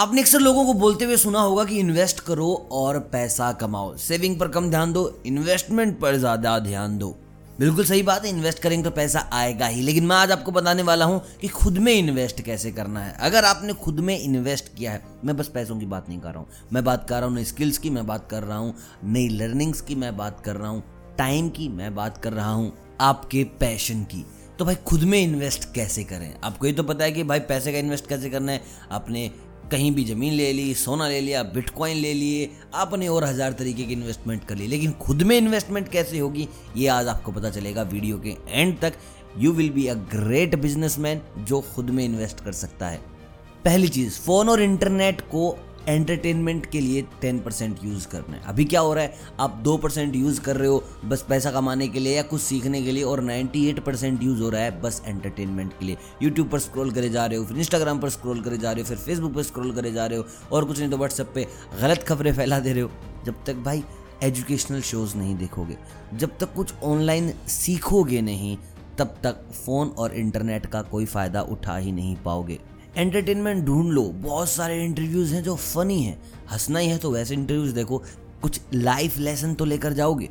आपने अक्सर लोगों को बोलते हुए सुना होगा कि इन्वेस्ट करो और पैसा कमाओ। सेविंग पर कम ध्यान दो इन्वेस्टमेंट पर ज़्यादा ध्यान दो। बिल्कुल सही बात है इन्वेस्ट करेंगे तो पैसा आएगा ही। लेकिन मैं आज आपको बताने वाला हूँ कि खुद में इन्वेस्ट कैसे करना है। अगर आपने खुद में इन्वेस्ट किया है, मैं बस पैसों की बात नहीं कर रहा हूँ। मैं बात कर रहा हूँ नई स्किल्स की, मैं बात कर रहा हूँ नई लर्निंग्स की, मैं बात कर रहा हूँ टाइम की, मैं बात कर रहा हूँ आपके पैशन की। तो भाई खुद में इन्वेस्ट कैसे करें? आपको ये तो पता है कि भाई पैसे का इन्वेस्ट कैसे करना है? आपने कहीं भी ज़मीन ले ली, सोना ले लिया बिटकॉइन ले लिए, आपने और हज़ार तरीके की इन्वेस्टमेंट कर ली। लेकिन खुद में इन्वेस्टमेंट कैसे होगी, ये आज आपको पता चलेगा वीडियो के एंड तक। You will be a great businessman जो खुद में इन्वेस्ट कर सकता है। पहली चीज़ फ़ोन और इंटरनेट को एंटरटेनमेंट के लिए टेन परसेंट यूज़ करना है। अभी क्या हो रहा है? आप दो परसेंट यूज़ कर रहे हो बस पैसा कमाने के लिए या कुछ सीखने के लिए और नाइन्टी एट परसेंट यूज़ हो रहा है बस एंटरटेनमेंट के लिए। यूट्यूब पर स्क्रॉल करे जा रहे हो, फिर इंस्टाग्राम पर स्क्रॉल करे जा रहे हो, फिर फेसबुक पर स्क्रॉल करे जा रहे हो और कुछ नहीं तो व्हाट्सएप पर गलत खबरें फैला दे रहे हो। जब तक भाई एजुकेशनल शोज़ नहीं देखोगे, जब तक कुछ ऑनलाइन सीखोगे नहीं, तब तक फ़ोन और इंटरनेट का कोई फ़ायदा उठा ही नहीं पाओगे। एंटरटेनमेंट ढूंढ लो। बहुत सारे इंटरव्यूज़ हैं जो फनी हैं। हंसना ही है तो वैसे इंटरव्यूज़ देखो। कुछ लाइफ लेसन तो लेकर जाओगे।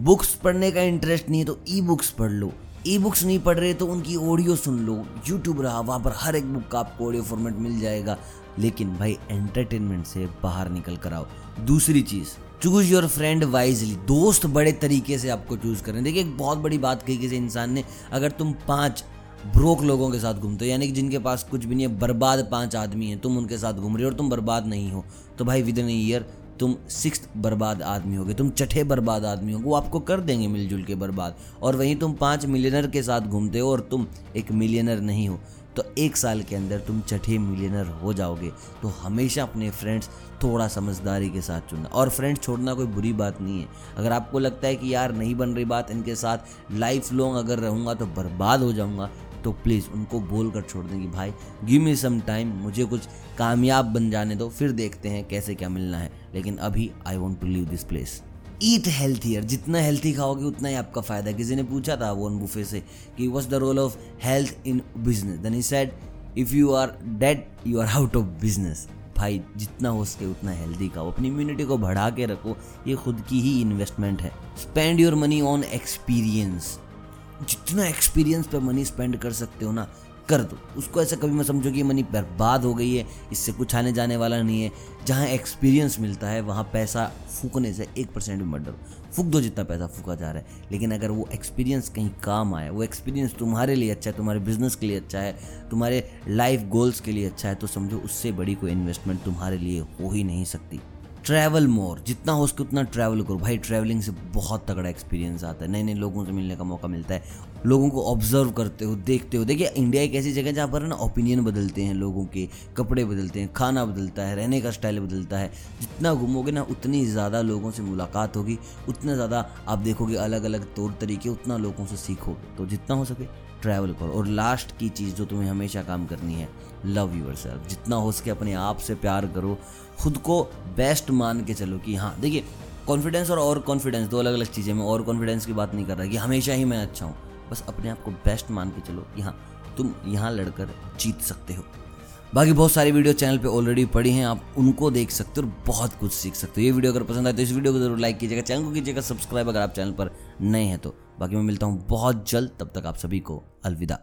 बुक्स पढ़ने का इंटरेस्ट नहीं है तो ई बुक्स पढ़ लो। ई बुक्स नहीं पढ़ रहे तो उनकी ऑडियो सुन लो। यूट्यूब रहा, वहाँ पर हर एक बुक का आपको ऑडियो फॉर्मेट मिल जाएगा। लेकिन भाई एंटरटेनमेंट से बाहर निकल कर आओ। दूसरी चीज़ चूज़ योर फ्रेंड वाइजली दोस्त बड़े तरीके से आपको चूज़ करें देखिए, एक बहुत बड़ी बात कही किसी इंसान ने, अगर तुम पाँच ब्रोक लोगों के साथ घूमते हो? यानी कि जिनके पास कुछ भी नहीं है, बर्बाद पाँच आदमी हैं, तुम उनके साथ घूम रहे हो और तुम बर्बाद नहीं हो। तो भाई विद इन ईयर तुम सिक्स बर्बाद आदमी होगे, तुम छठे बर्बाद आदमी होगे, वो आपको कर देंगे मिलजुल के बर्बाद। और वहीं तुम पाँच मिलियनर के साथ घूमते हो और तुम एक मिलियनर नहीं हो। तो एक साल के अंदर तुम छठे मिलियनर हो जाओगे। तो हमेशा अपने फ्रेंड्स थोड़ा समझदारी के साथ चुनना। और फ्रेंड्स छोड़ना कोई बुरी बात नहीं है। अगर आपको लगता है कि यार नहीं बन रही बात, इनके साथ लाइफ लॉन्ग अगर रहूँगा तो बर्बाद हो जाऊँगा। तो प्लीज़ उनको बोल कर छोड़ दें कि भाई गिव मी सम टाइम मुझे कुछ कामयाब बन जाने दो, फिर देखते हैं कैसे क्या मिलना है। लेकिन अभी I want to leave this place eat healthier जितना हेल्थी खाओगे, उतना ही आपका फ़ायदा किसी ने पूछा था वो बुफे से कि was the role of health in business then he said if you are dead you are out of business भाई, जितना हो सके उतना हेल्दी खाओ। अपनी इम्यूनिटी को बढ़ा के रखो। ये खुद की ही इन्वेस्टमेंट है। Spend your money on experience जितना एक्सपीरियंस पे मनी स्पेंड कर सकते हो ना, कर दो। उसको ऐसा कभी मत समझो कि मनी बर्बाद हो गई है, इससे कुछ आने जाने वाला नहीं है। जहाँ एक्सपीरियंस मिलता है, वहाँ पैसा फूकने से एक परसेंट भी मत डरो। फूक दो जितना पैसा फूका जा रहा है। लेकिन अगर वो एक्सपीरियंस कहीं काम आए वो एक्सपीरियंस तुम्हारे लिए अच्छा है, तुम्हारे बिज़नेस के लिए अच्छा है, तुम्हारे लाइफ गोल्स के लिए अच्छा है तो समझो उससे बड़ी कोई इन्वेस्टमेंट तुम्हारे लिए हो ही नहीं सकती। ट्रैवल मोर जितना हो सके उतना ट्रैवल करो। भाई ट्रैवलिंग से बहुत तगड़ा एक्सपीरियंस आता है। नए नए लोगों से मिलने का मौका मिलता है। लोगों को ऑब्ज़र्व करते हो, देखते हो। देखिए इंडिया एक ऐसी जगह जहाँ पर ना ओपिनियन बदलते हैं लोगों के, कपड़े बदलते हैं, खाना बदलता है, रहने का स्टाइल बदलता है। जितना घूमोगे ना, उतनी ज़्यादा लोगों से मुलाकात होगी, उतना ज़्यादा आप देखोगे अलग अलग तौर तरीके, उतना लोगों से सीखोगे तो जितना हो सके ट्रैवल करो। और लास्ट की चीज़ जो तुम्हें हमेशा काम करनी है लव यूर सेल्फ जितना हो सके अपने आप से प्यार करो। खुद को बेस्ट मान के चलो कि हाँ देखिए कॉन्फिडेंस और और कॉन्फिडेंस दो अलग अलग चीज़ें मैं और कॉन्फिडेंस की बात नहीं कर रहा कि हमेशा ही मैं अच्छा हूँ। बस अपने आप को बेस्ट मान के चलो कि हाँ तुम यहाँ लड़कर जीत सकते हो। बाकी बहुत सारी वीडियो चैनल पे ऑलरेडी पड़ी हैं, आप उनको देख सकते हो और बहुत कुछ सीख सकते हो। ये वीडियो अगर पसंद आए तो इस वीडियो को ज़रूर लाइक कीजिएगा। चैनल को कीजिएगा सब्सक्राइब अगर आप चैनल पर नए हैं तो। बाकी मैं मिलता हूँ बहुत जल्द, तब तक आप सभी को अलविदा।